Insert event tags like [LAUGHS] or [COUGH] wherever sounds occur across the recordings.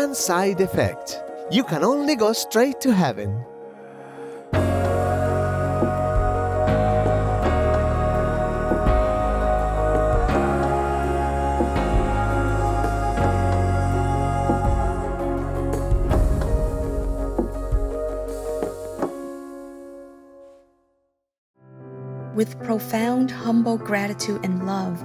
Side effect. You can only go straight to heaven. With profound, humble gratitude and love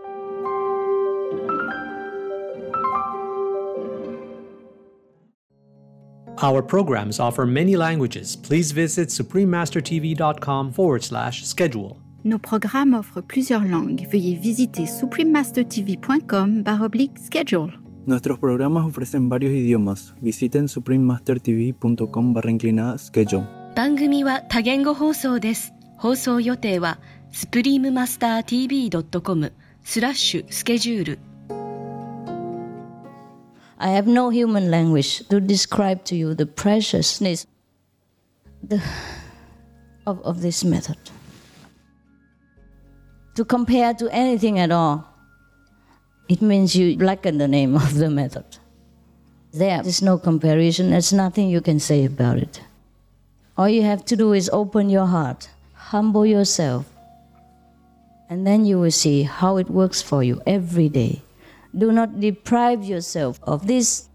Our programs offer many languages. Please visit suprememastertv.com forward slash schedule. Nos programmes offrent plusieurs langues. Veuillez visiter suprememastertv.com oblique schedule. Nuestros programas ofrecen varios idiomas. Visiten suprememastertv.com barra inclinada schedule. 番組は多言語放送です。放送予定は suprememastertv.com スラッシュスケジュール I have no human language to describe to you the preciousness the, of, of this method. To compare to anything at all, it means you blacken the name of the method. There is no comparison, there's nothing you can say about it. All you have to do is open your heart, humble yourself, and then you will see how it works for you every day. Do not deprive yourself of this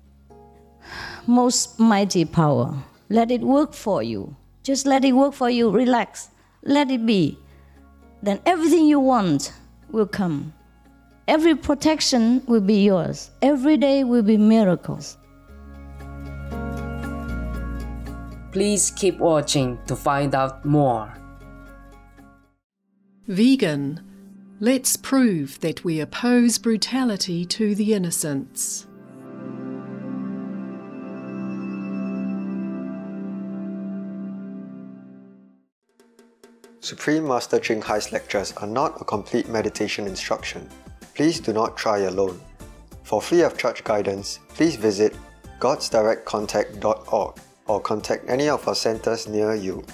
most mighty power. Let it work for you. Just let it work for you. Relax. Let it be. Then everything you want will come. Every protection will be yours. Every day will be miracles. Please keep watching to find out more. Vegan. Let's prove that we oppose brutality to the innocents. Supreme Master Ching Hai's lectures are not a complete meditation instruction. Please do not try alone. For free of charge guidance, please visit godsdirectcontact.org or contact any of our centers near you.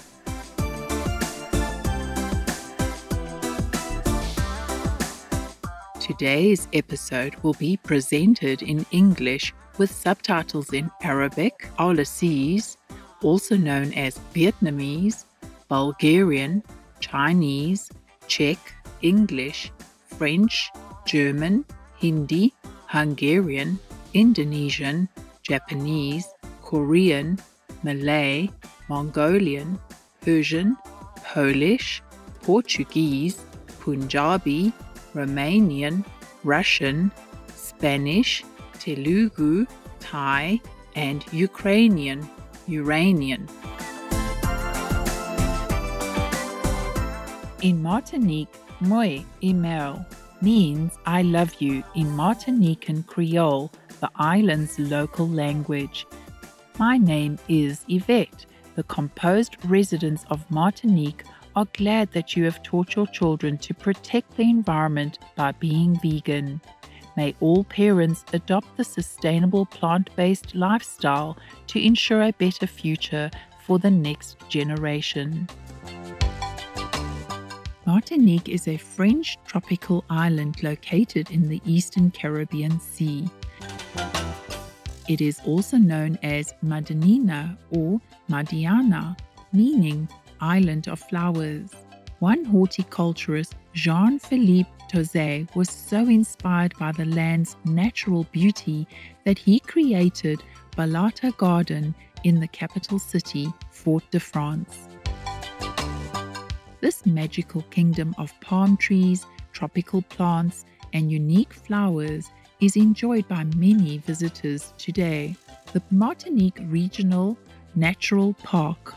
Today's episode will be presented in English with subtitles in Arabic, Aulacese, also known as Vietnamese, Bulgarian, Chinese, Czech, English, French, German, Hindi, Hungarian, Indonesian, Japanese, Korean, Malay, Mongolian, Persian, Polish, Portuguese, Punjabi, Romanian, Russian, Spanish, Telugu, Thai, and Ukrainian, Uranian. In Martinique, moi imel means I love you in Martinican Creole, the island's local language. My name is Yvette. The composed residents of Martinique are glad that you have taught your children to protect the environment by being vegan. May all parents adopt the sustainable plant based lifestyle to ensure a better future for the next generation. Martinique is a French tropical island located in the eastern Caribbean Sea. It is also known as Madinina or Madiana, meaning island of flowers. One horticulturist, Jean Philippe Thoze, was so inspired by the land's natural beauty that he created Balata Garden in the capital city, Fort de France. This magical kingdom of palm trees, tropical plants, and unique flowers is enjoyed by many visitors today. The Martinique Regional Natural Park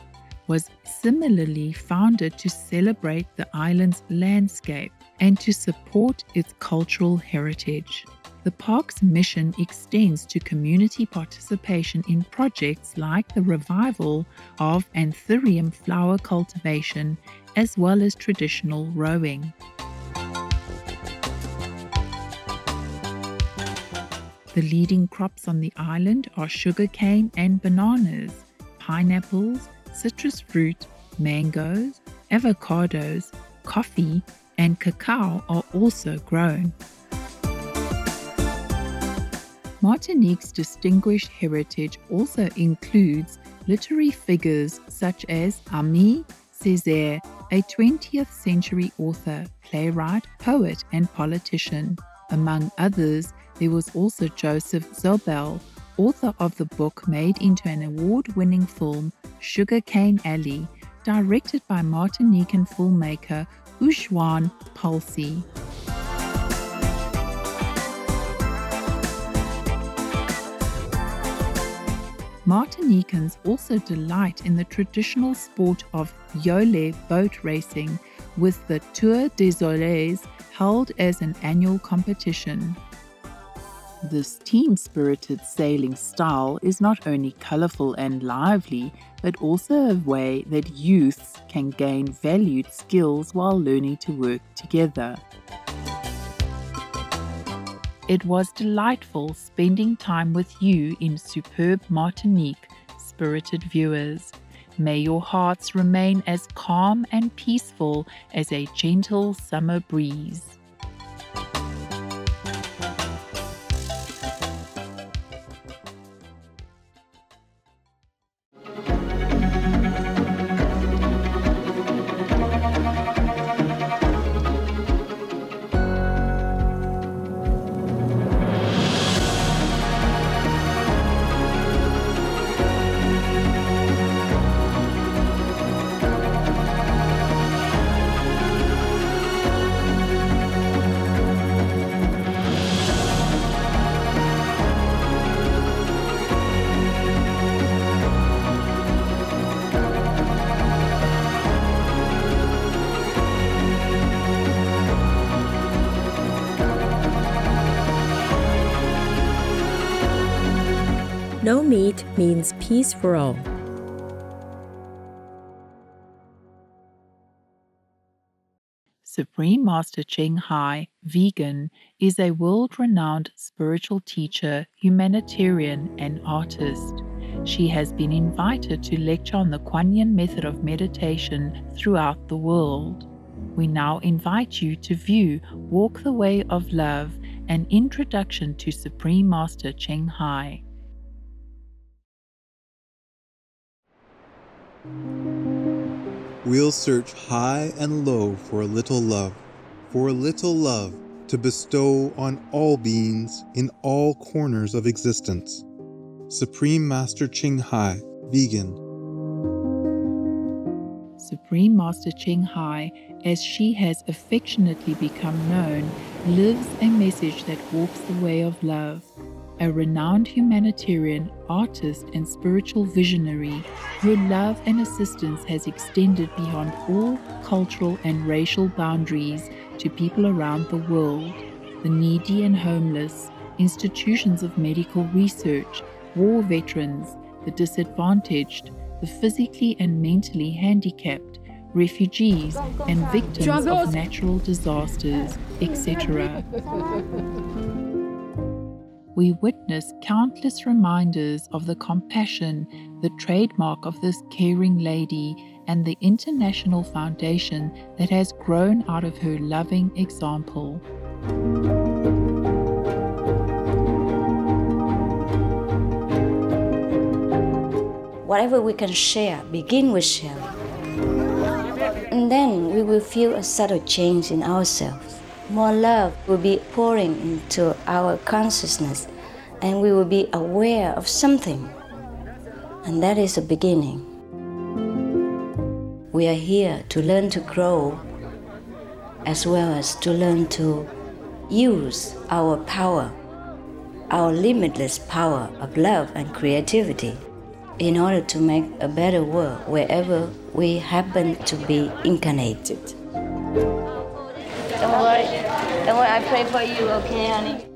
was similarly founded to celebrate the island's landscape and to support its cultural heritage. The park's mission extends to community participation in projects like the revival of anthurium flower cultivation as well as traditional rowing. The leading crops on the island are sugarcane and bananas, pineapples, citrus fruit, mangoes, avocados, coffee, and cacao are also grown. Martinique's distinguished heritage also includes literary figures such as Aimé Césaire, a 20th century author, playwright, poet, and politician. Among others, there was also Joseph Zobel, author of the book made into an award winning film, Sugarcane Alley, directed by Martinican filmmaker Euzhan Palcy. Martinicans also delight in the traditional sport of Yole boat racing, with the Tour des Yoles held as an annual competition. This team spirited sailing style is not only colourful and lively, but also a way that youths can gain valued skills while learning to work together. It was delightful spending time with you in superb Martinique, spirited viewers. May your hearts remain as calm and peaceful as a gentle summer breeze. No meat means peace for all. Supreme Master Ching Hai, vegan, is a world renowned spiritual teacher, humanitarian, and artist. She has been invited to lecture on the Kuan Yin method of meditation throughout the world. We now invite you to view Walk the Way of Love, an introduction to Supreme Master Ching Hai. We'll search high and low for a little love, for a little love to bestow on all beings in all corners of existence. Supreme Master Ching Hai, vegan. Supreme Master Ching Hai, as she has affectionately become known, lives a message that walks the way of love a renowned humanitarian, artist, and spiritual visionary, her love and assistance has extended beyond all cultural and racial boundaries to people around the world. The needy and homeless, institutions of medical research, war veterans, the disadvantaged, the physically and mentally handicapped, refugees, and victims of natural disasters, etc [LAUGHS] we witness countless reminders of the compassion, the trademark of this caring lady, and the international foundation that has grown out of her loving example. Whatever we can share, begin with sharing. And then we will feel a subtle change in ourselves more love will be pouring into our consciousness and we will be aware of something. And that is a beginning. We are here to learn to grow as well as to learn to use our power, our limitless power of love and creativity in order to make a better world wherever we happen to be incarnated. Don't worry, don't worry, I pray for you, okay, honey?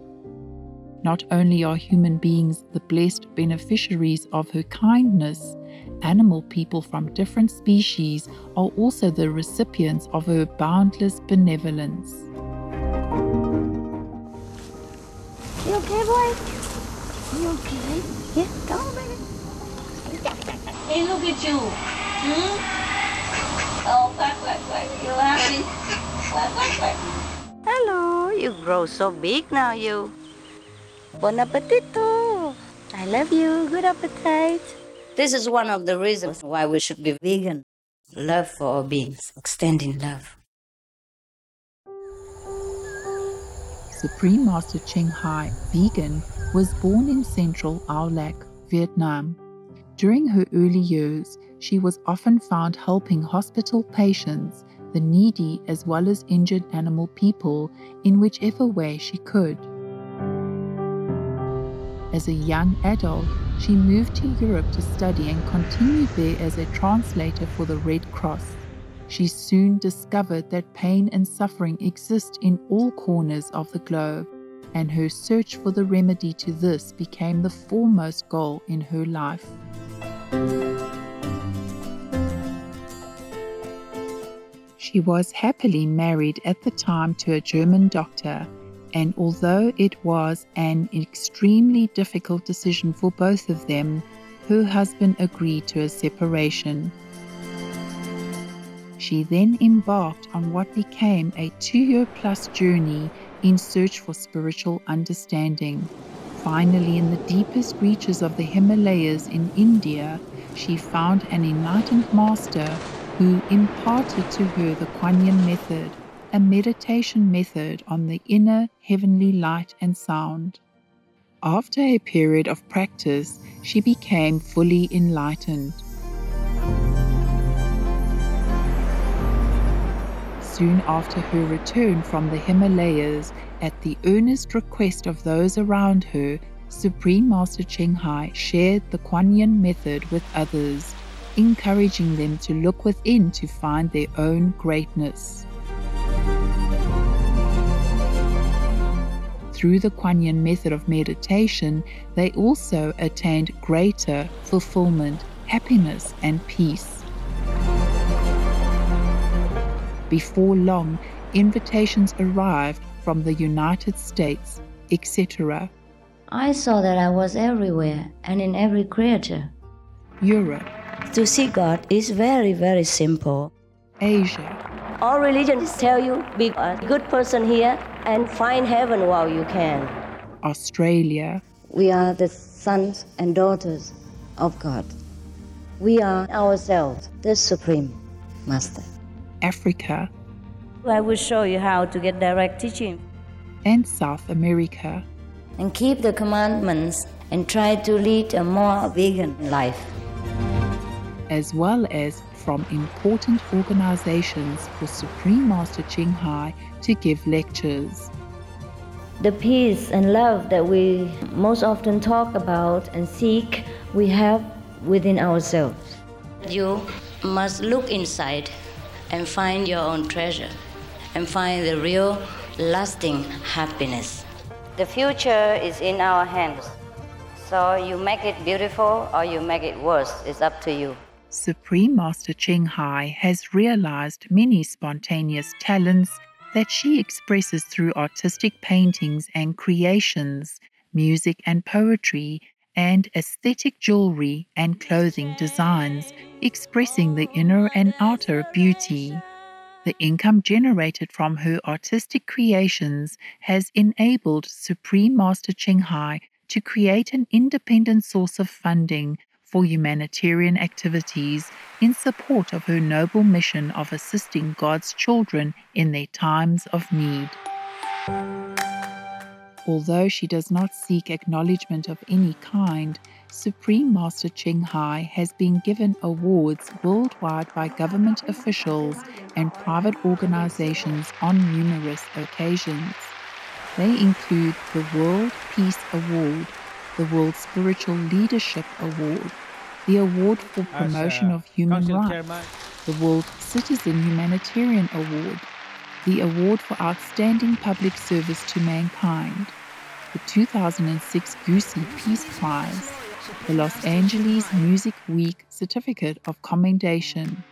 Not only are human beings the blessed beneficiaries of her kindness, animal people from different species are also the recipients of her boundless benevolence. You okay, boy? You okay? Yeah, come on, baby. Hey, look at you. Hmm? Oh, quack, quack, quack. You happy? Hello, you grow so big now, you. Bon appetito. I love you. Good appetite. This is one of the reasons why we should be vegan. Love for all beings, extending love. Supreme Master Ching Hai, vegan, was born in central Ao Lac, Vietnam. During her early years, she was often found helping hospital patients, the needy as well as injured animal people, in whichever way she could. As a young adult, she moved to Europe to study and continued there as a translator for the Red Cross. She soon discovered that pain and suffering exist in all corners of the globe, and her search for the remedy to this became the foremost goal in her life. She was happily married at the time to a German doctor and although it was an extremely difficult decision for both of them, her husband agreed to a separation. She then embarked on what became a two year plus journey in search for spiritual understanding. Finally, in the deepest reaches of the Himalayas in India, she found an enlightened master who imparted to her the Kuan Yin method a meditation method on the inner heavenly light and sound. After a period of practice, she became fully enlightened. Soon after her return from the Himalayas, at the earnest request of those around her, Supreme Master Ching Hai shared the Kuan Yin method with others, encouraging them to look within to find their own greatness. through the Kuan Yin method of meditation, they also attained greater fulfillment, happiness, and peace. Before long, invitations arrived from the United States, etc. I saw that I was everywhere and in every creature. Europe. To see God is very, very simple. Asia. All religions tell you be a good person here and find heaven while you can. Australia. We are the sons and daughters of God. We are ourselves the Supreme Master. Africa. I will show you how to get direct teaching. And South America. And keep the commandments and try to lead a more vegan life. As well as from important organizations for Supreme Master Ching Hai to give lectures. The peace and love that we most often talk about and seek, we have within ourselves. You must look inside and find your own treasure and find the real lasting happiness. The future is in our hands. So you make it beautiful or you make it worse. It's up to you. Supreme Master Ching Hai has realized many spontaneous talents that she expresses through artistic paintings and creations, music and poetry, and aesthetic jewelry and clothing designs, expressing the inner and outer beauty. The income generated from her artistic creations has enabled Supreme Master Ching Hai to create an independent source of funding for humanitarian activities in support of her noble mission of assisting God's children in their times of need. Although she does not seek acknowledgement of any kind, Supreme Master Ching Hai has been given awards worldwide by government officials and private organizations on numerous occasions. They include the World Peace Award, the World Spiritual Leadership Award, the Award for Promotion of Human Rights, the World Citizen Humanitarian Award, the Award for Outstanding Public Service to Mankind, the 2006 Gusi Peace Prize, the Los Angeles Music Week Certificate of Commendation,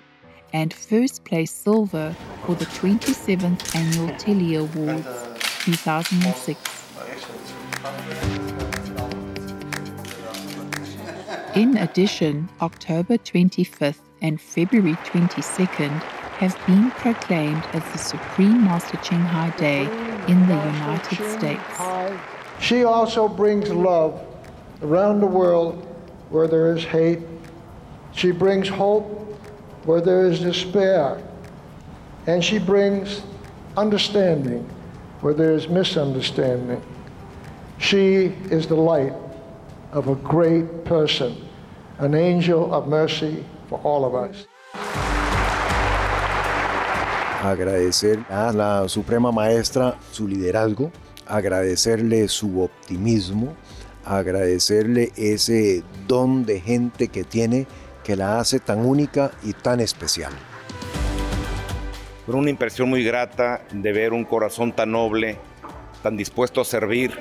and first place silver for the 27th Annual Telly Awards 2006. In addition, October 25th and February 22nd have been proclaimed as the Supreme Master Ching Hai Day in the United States. She also brings love around the world where there is hate. She brings hope where there is despair. And she brings understanding where there is misunderstanding. She is the light of a great person, an angel of mercy for all of us. Agradecer a la Suprema Maestra su liderazgo, agradecerle su optimismo, agradecerle ese don de gente que tiene que la hace tan única y tan especial. Fue una impresión muy grata de ver un corazón tan noble, tan dispuesto a servir.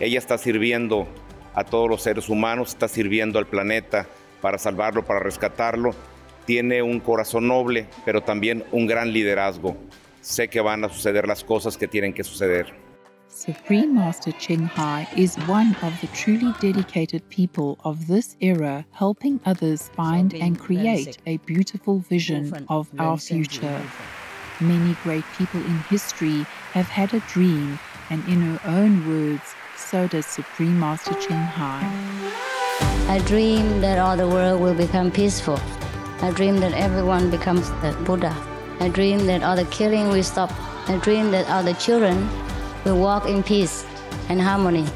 Ella está sirviendo a todos los seres humanos, está sirviendo al planeta para salvarlo, para rescatarlo. Tiene un corazón noble, pero también un gran liderazgo. Sé que van a suceder las cosas que tienen que suceder. Supreme Master Ching Hai is one of the truly dedicated people of this era, helping others find and create a beautiful vision of our future. Many great people in history have had a dream, and in her own words, so does Supreme Master Ching Hai. I dream that all the world will become peaceful. I dream that everyone becomes the Buddha. I dream that all the killing will stop. I dream that all the children will walk in peace and harmony.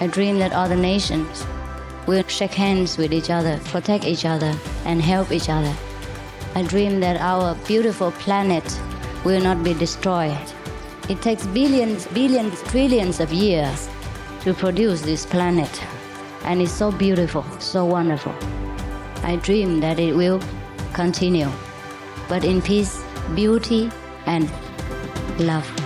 I dream that all the nations will shake hands with each other, protect each other, and help each other. I dream that our beautiful planet will not be destroyed. It takes billions, billions, trillions of years to produce this planet, and it's so beautiful, so wonderful. I dream that it will continue, but in peace, beauty, and love.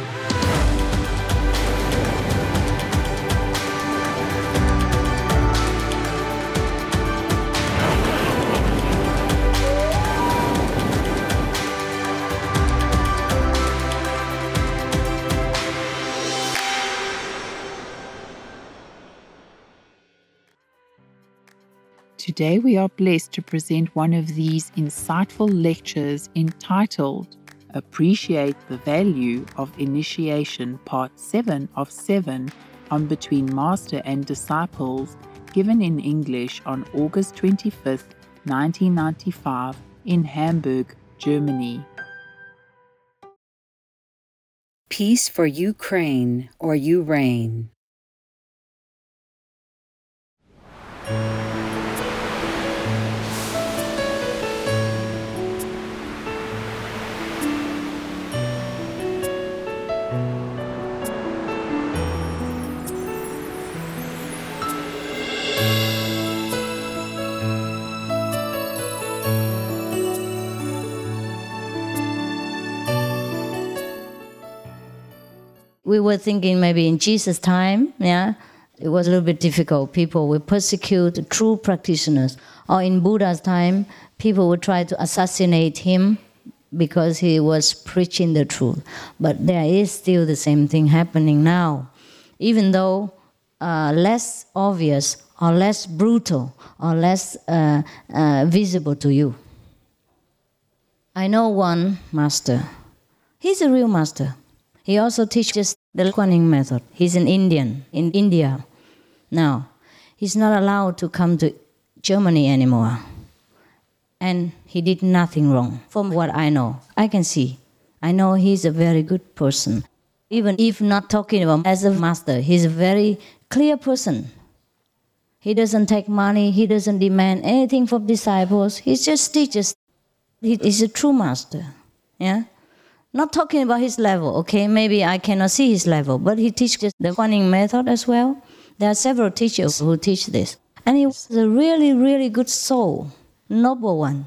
Today, we are blessed to present one of these insightful lectures entitled Appreciate the Value of Initiation, Part 7 of 7 on Between Master and Disciples, given in English on August 25th, 1995, in Hamburg, Germany. Peace for Ukraine or you we were thinking maybe in Jesus' time, yeah, it was a little bit difficult. People would persecute true practitioners. Or in Buddha's time, people would try to assassinate him because he was preaching the truth. But there is still the same thing happening now. Even though uh, less obvious or less brutal or less uh, uh, visible to you. I know one master. He's a real master. He also teaches the Kuan method. He's an Indian in India. Now, he's not allowed to come to Germany anymore. And he did nothing wrong, from what I know. I can see. I know he's a very good person. Even if not talking about as a master, he's a very clear person. He doesn't take money, he doesn't demand anything from disciples. He just teaches. He is a true master. Yeah? Not talking about his level, okay? Maybe I cannot see his level, but he teaches the Kuan method as well. There are several teachers who teach this. And he was a really, really good soul, noble one.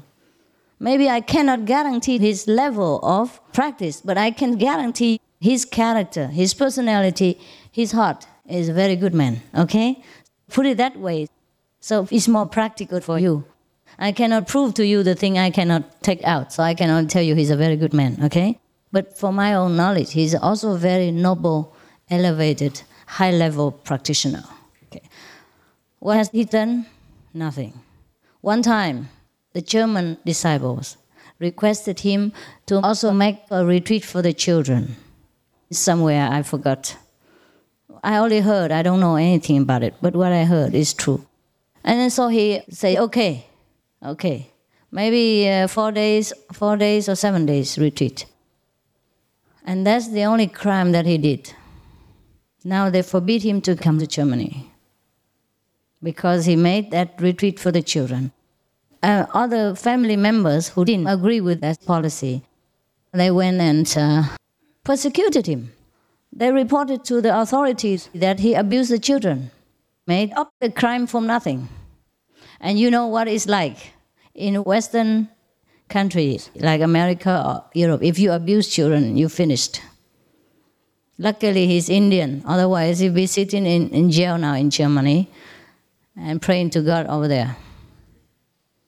Maybe I cannot guarantee his level of practice, but I can guarantee his character, his personality, his heart is a very good man, okay? Put it that way. So it's more practical for you. I cannot prove to you the thing I cannot take out, so I cannot tell you he's a very good man, okay? But for my own knowledge, he's also a very noble, elevated, high level practitioner. Okay. What has he done? Nothing. One time, the German disciples requested him to also make a retreat for the children. Somewhere I forgot. I only heard, I don't know anything about it, but what I heard is true. And so he said, okay, okay, maybe uh, four days, four days or seven days retreat. And that's the only crime that he did. Now they forbid him to come to Germany because he made that retreat for the children. Uh, other family members who didn't agree with that policy, they went and uh, persecuted him. They reported to the authorities that he abused the children, made up the crime from nothing. And you know what it's like in Western countries like America or Europe. If you abuse children, you're finished. Luckily, he's Indian. Otherwise, he'd be sitting in, in jail now in Germany and praying to God over there.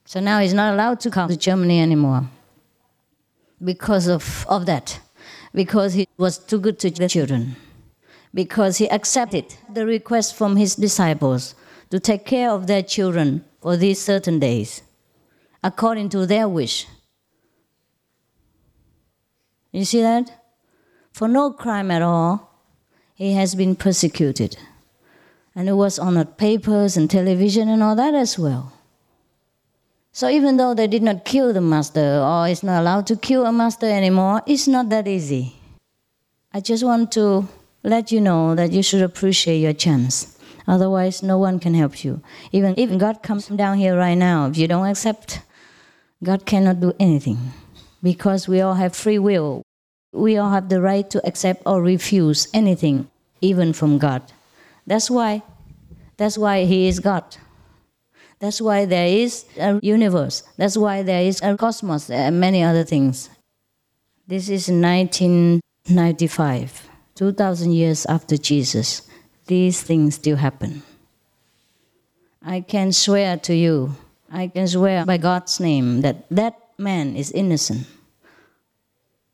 So now he's not allowed to come to Germany anymore because of, of that, because he was too good to the children, because he accepted the request from his disciples to take care of their children for these certain days, according to their wish. You see that? For no crime at all, he has been persecuted. And it was on papers and television and all that as well. So even though they did not kill the master or is not allowed to kill a master anymore, it's not that easy. I just want to let you know that you should appreciate your chance. Otherwise, no one can help you. Even if God comes down here right now, if you don't accept, God cannot do anything because we all have free will. We all have the right to accept or refuse anything, even from God. That's why, that's why He is God. That's why there is a universe. That's why there is a cosmos and many other things. This is 1995, 2000 years after Jesus. These things still happen. I can swear to you, I can swear by God's name that that man is innocent.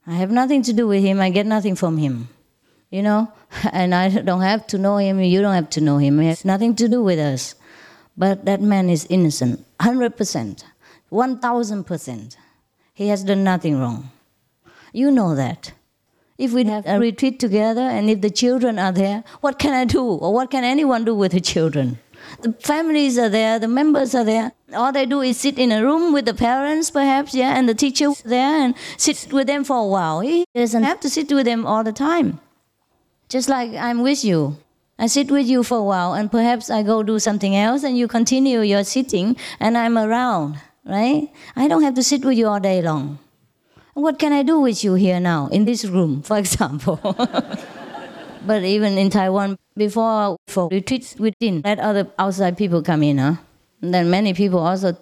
I have nothing to do with him, I get nothing from him. You know, [LAUGHS] and I don't have to know him, you don't have to know him. It has nothing to do with us. But that man is innocent, 100%, 1000%. He has done nothing wrong. You know that. If we have a retreat together and if the children are there, what can I do? Or what can anyone do with the children? The families are there, the members are there. All they do is sit in a room with the parents, perhaps, yeah, and the teacher there and sit with them for a while. He doesn't have to sit with them all the time. Just like I'm with you. I sit with you for a while and perhaps I go do something else and you continue your sitting and I'm around, right? I don't have to sit with you all day long. What can I do with you here now, in this room, for [LAUGHS] example? [LAUGHS] but even in Taiwan, before for retreats, we didn't let other outside people come in. Huh? And then many people also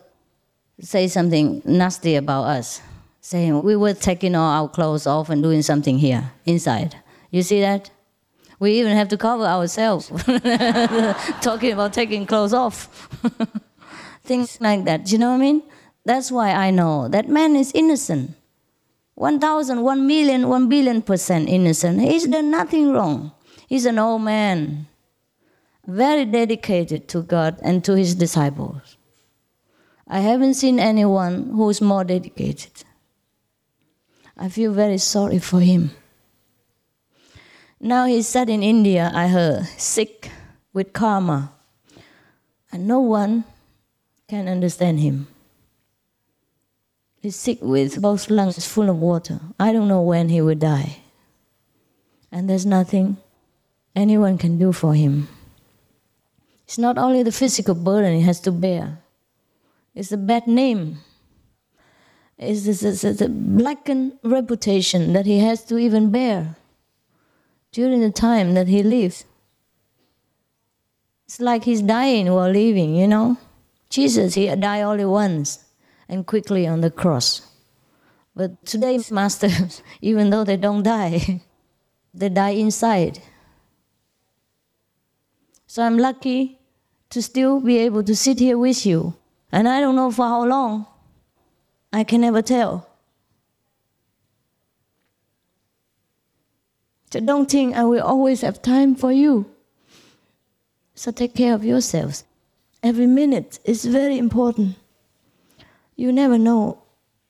say something nasty about us, saying we were taking all our clothes off and doing something here, inside. You see that? We even have to cover ourselves, [LAUGHS] talking about taking clothes off. [LAUGHS] Things like that. Do you know what I mean? That's why I know that man is innocent. 1,000, 1 million, 1 billion percent innocent. He's done nothing wrong. He's an old man, very dedicated to God and to his disciples. I haven't seen anyone who's more dedicated. I feel very sorry for him. Now he's sat in India, I heard, sick with karma. And no one can understand him. He's sick with both lungs full of water. I don't know when he will die. And there's nothing anyone can do for him. It's not only the physical burden he has to bear, it's a bad name. It's the blackened reputation that he has to even bear during the time that he lives. It's like he's dying while living, you know. Jesus, he died only once and quickly on the cross. But today's [LAUGHS] masters, even though they don't die, [LAUGHS] they die inside. So I'm lucky to still be able to sit here with you. And I don't know for how long. I can never tell. So don't think I will always have time for you. So take care of yourselves. Every minute is very important. You never know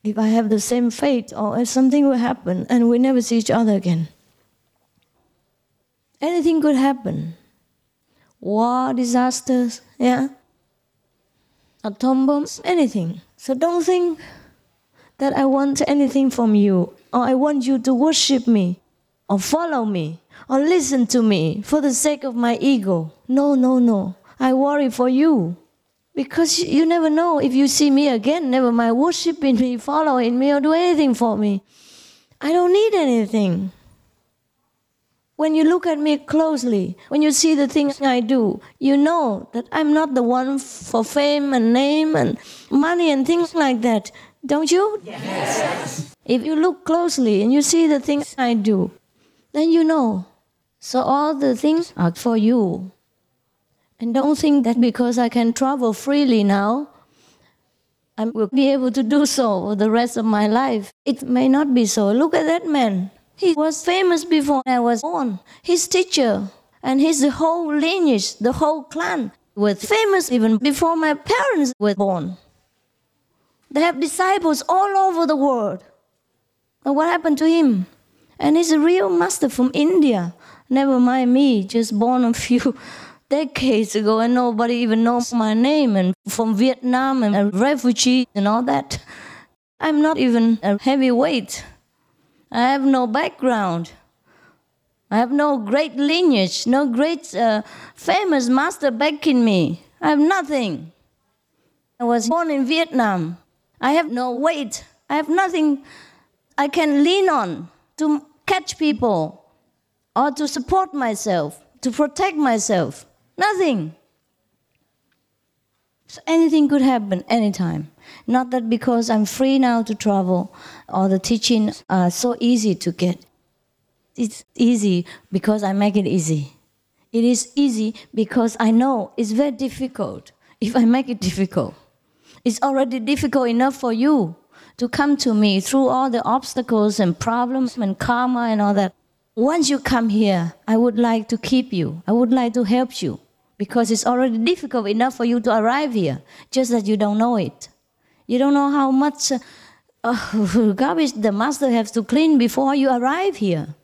if I have the same fate or if something will happen and we never see each other again. Anything could happen. War, disasters, yeah? Atom bombs, anything. So don't think that I want anything from you or I want you to worship me or follow me or listen to me for the sake of my ego. No, no, no. I worry for you. Because you never know if you see me again, never mind worshiping me, following me, or do anything for me. I don't need anything. When you look at me closely, when you see the things I do, you know that I'm not the one for fame and name and money and things like that. Don't you? Yes. If you look closely and you see the things I do, then you know. So all the things are for you. And don't think that because I can travel freely now, I will be able to do so for the rest of my life. It may not be so. Look at that man. He was famous before I was born. His teacher and his whole lineage, the whole clan, was famous even before my parents were born. They have disciples all over the world. And what happened to him? And he's a real master from India. Never mind me, just born a few decades ago and nobody even knows my name and from Vietnam and a refugee and all that. I'm not even a heavyweight. I have no background. I have no great lineage, no great uh, famous master backing me. I have nothing. I was born in Vietnam. I have no weight. I have nothing I can lean on to catch people or to support myself, to protect myself. Nothing. So anything could happen anytime. Not that because I'm free now to travel or the teaching are so easy to get. It's easy because I make it easy. It is easy because I know it's very difficult if I make it difficult. It's already difficult enough for you to come to me through all the obstacles and problems and karma and all that. Once you come here, I would like to keep you. I would like to help you because it's already difficult enough for you to arrive here, just that you don't know it. You don't know how much uh, uh, [LAUGHS] garbage the master has to clean before you arrive here.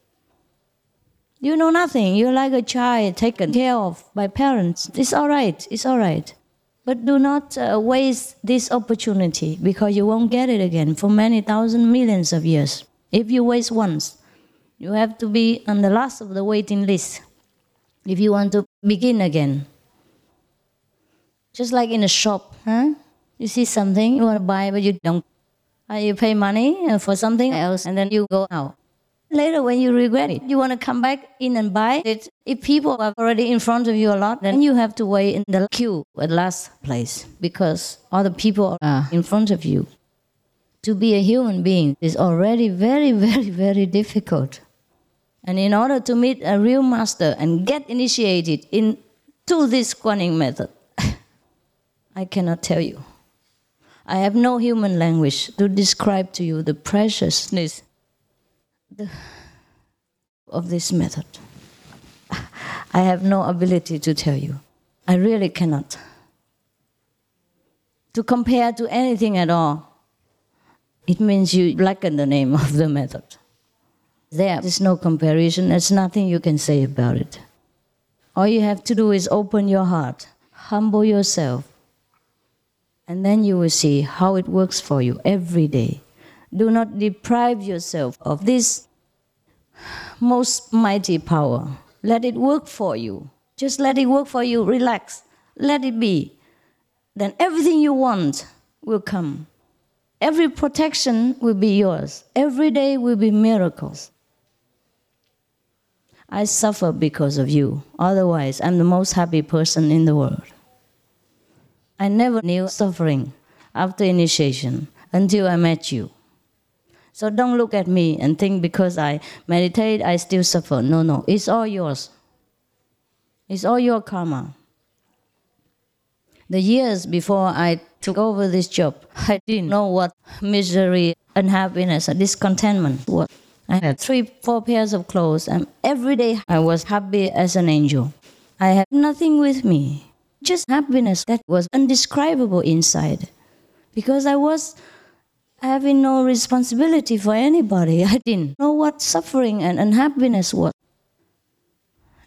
You know nothing. You're like a child taken care of by parents. It's all right. It's all right. But do not uh, waste this opportunity because you won't get it again for many thousand millions of years. If you waste once, you have to be on the last of the waiting list if you want to begin again. Just like in a shop, huh? You see something you want to buy, but you don't. Uh, you pay money uh, for something else, and then you go out. Later, when you regret it, you want to come back in and buy it. If people are already in front of you a lot, then you have to wait in the queue at last place because other people are in front of you. To be a human being is already very, [LAUGHS] very, very difficult. And in order to meet a real master and get initiated into this Kuan method, [LAUGHS] I cannot tell you. I have no human language to describe to you the preciousness of this method. [LAUGHS] I have no ability to tell you. I really cannot. To compare to anything at all, it means you blacken the name of the method. There is no comparison, there's nothing you can say about it. All you have to do is open your heart, humble yourself, and then you will see how it works for you every day. Do not deprive yourself of this most mighty power. Let it work for you. Just let it work for you. Relax. let it be. Then everything you want will come. Every protection will be yours. Every day will be miracles. I suffer because of you. Otherwise, I'm the most happy person in the world. I never knew suffering after initiation until I met you. So don't look at me and think because I meditate, I still suffer. No, no, it's all yours. It's all your karma. The years before I took over this job, I didn't know what misery, unhappiness, and discontentment was. I had three, four pairs of clothes, and every day I was happy as an angel. I had nothing with me, just happiness that was indescribable inside. Because I was having no responsibility for anybody. [LAUGHS] I didn't know what suffering and unhappiness was.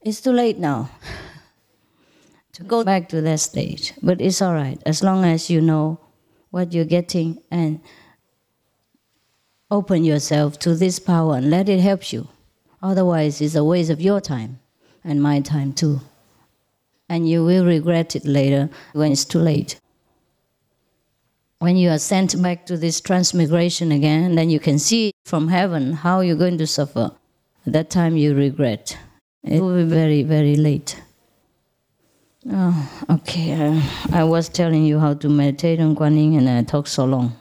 It's too late now to go back to that stage, but it's all right as long as you know what you're getting and open yourself to this power and let it help you. Otherwise, it's a waste of your time and my time too. And you will regret it later when it's too late. When you are sent back to this transmigration again, then you can see from heaven how you're going to suffer. At that time, you regret. It will be very, very late. Oh, okay. Uh, I was telling you how to meditate on Guan Yin and I talked so long.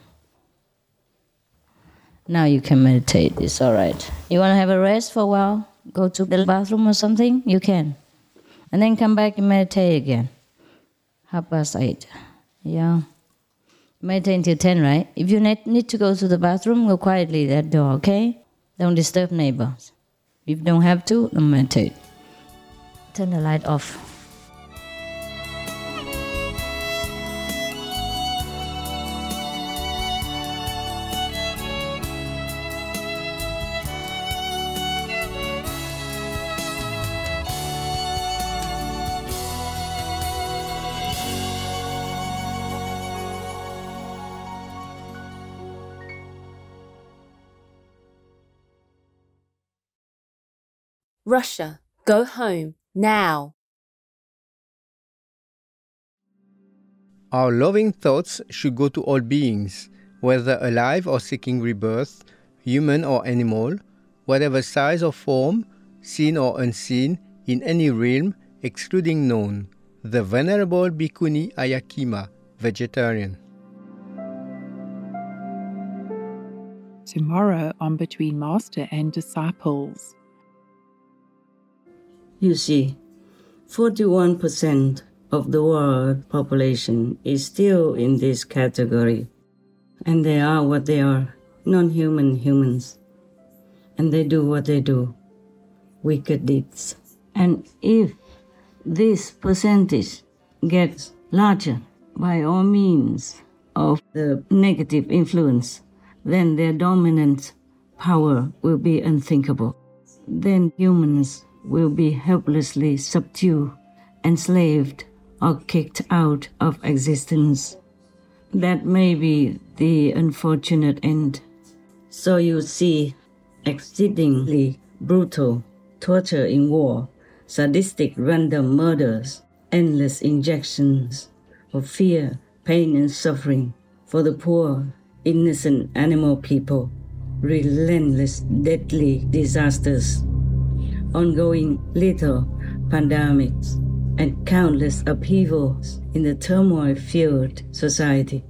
Now you can meditate. It's all right. You want to have a rest for a while? Go to the bathroom or something? You can. And then come back and meditate again. Half past eight. Yeah. Meditate until 10, right? If you need to go to the bathroom, go quietly that door, okay? Don't disturb neighbors. If you don't have to, don't meditate. Turn the light off. Russia, go home, now. Our loving thoughts should go to all beings, whether alive or seeking rebirth, human or animal, whatever size or form, seen or unseen, in any realm, excluding known. The Venerable Bhikkhuni Ayya Khema, vegetarian. Tomorrow on Between Master and Disciples. You see, 41% of the world population is still in this category, and they are what they are non human humans. And they do what they do wicked deeds. And if this percentage gets larger by all means of the negative influence, then their dominant power will be unthinkable. Then humans will be helplessly subdued, enslaved, or kicked out of existence. That may be the unfortunate end. So you see, exceedingly brutal torture in war, sadistic random murders, endless injections of fear, pain, and suffering for the poor, innocent animal people, relentless, deadly disasters ongoing little pandemics, and countless upheavals in the turmoil filled society.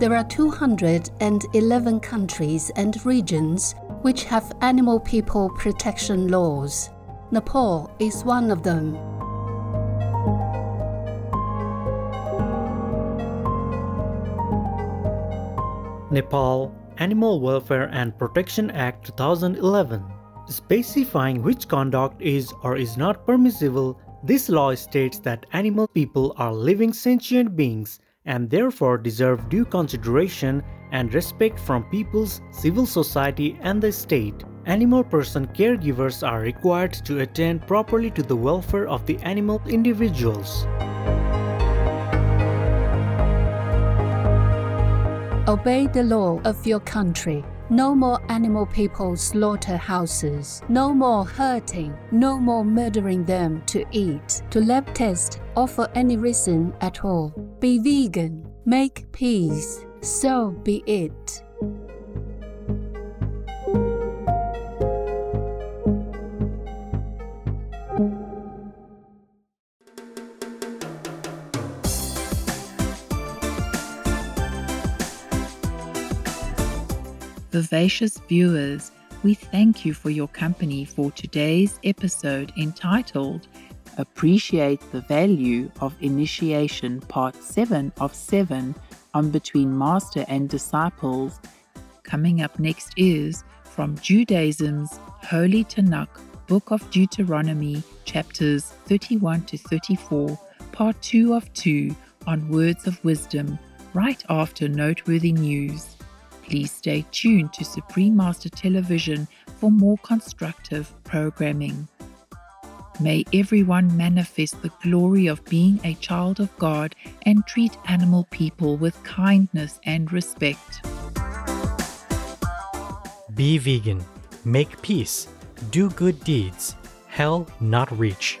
There are 211 countries and regions which have animal people protection laws. Nepal is one of them. Nepal Animal Welfare and Protection Act 2011 specifying which conduct is or is not permissible this law states that animal people are living sentient beings and therefore deserve due consideration and respect from peoples, civil society and the state. Animal person caregivers are required to attend properly to the welfare of the animal individuals. Obey the law of your country. No more animal people slaughterhouses. No more hurting. No more murdering them to eat, to lab test, or for any reason at all. Be vegan. Make peace. So be it. Vivacious viewers, we thank you for your company for today's episode entitled Appreciate the Value of Initiation, Part 7 of 7 on Between Master and Disciples. Coming up next is from Judaism's Holy Tanakh, Book of Deuteronomy, chapters 31 to 34, Part 2 of 2 on Words of Wisdom, right after noteworthy news. Please stay tuned to Supreme Master Television for more constructive programming. May everyone manifest the glory of being a child of God and treat animal people with kindness and respect. Be vegan, make peace, do good deeds, hell not reach.